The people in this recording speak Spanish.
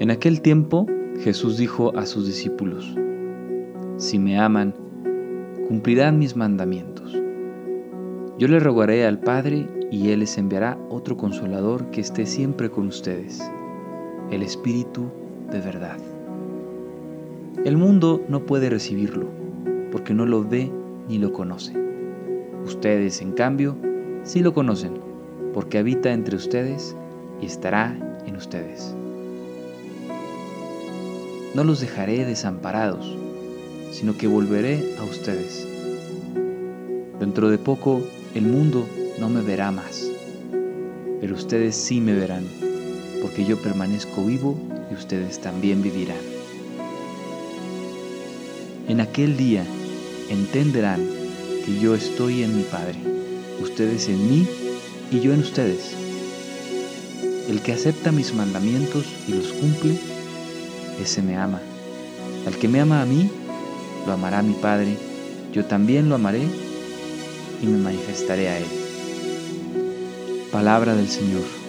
En aquel tiempo Jesús dijo a sus discípulos, Si me aman, cumplirán mis mandamientos. Yo le rogaré al Padre y Él les enviará otro consolador que esté siempre con ustedes, el Espíritu de verdad. El mundo no puede recibirlo, porque no lo ve ni lo conoce. Ustedes, en cambio, sí lo conocen, porque habita entre ustedes y estará en ustedes. No los dejaré desamparados, sino que volveré a ustedes. Dentro de poco el mundo no me verá más, pero ustedes sí me verán, porque yo permanezco vivo y ustedes también vivirán. En aquel día entenderán que yo estoy en mi Padre, ustedes en mí y yo en ustedes. El que acepta mis mandamientos y los cumple, ese me ama. Al que me ama a mí, lo amará mi Padre, yo también lo amaré y me manifestaré a él. Palabra del Señor.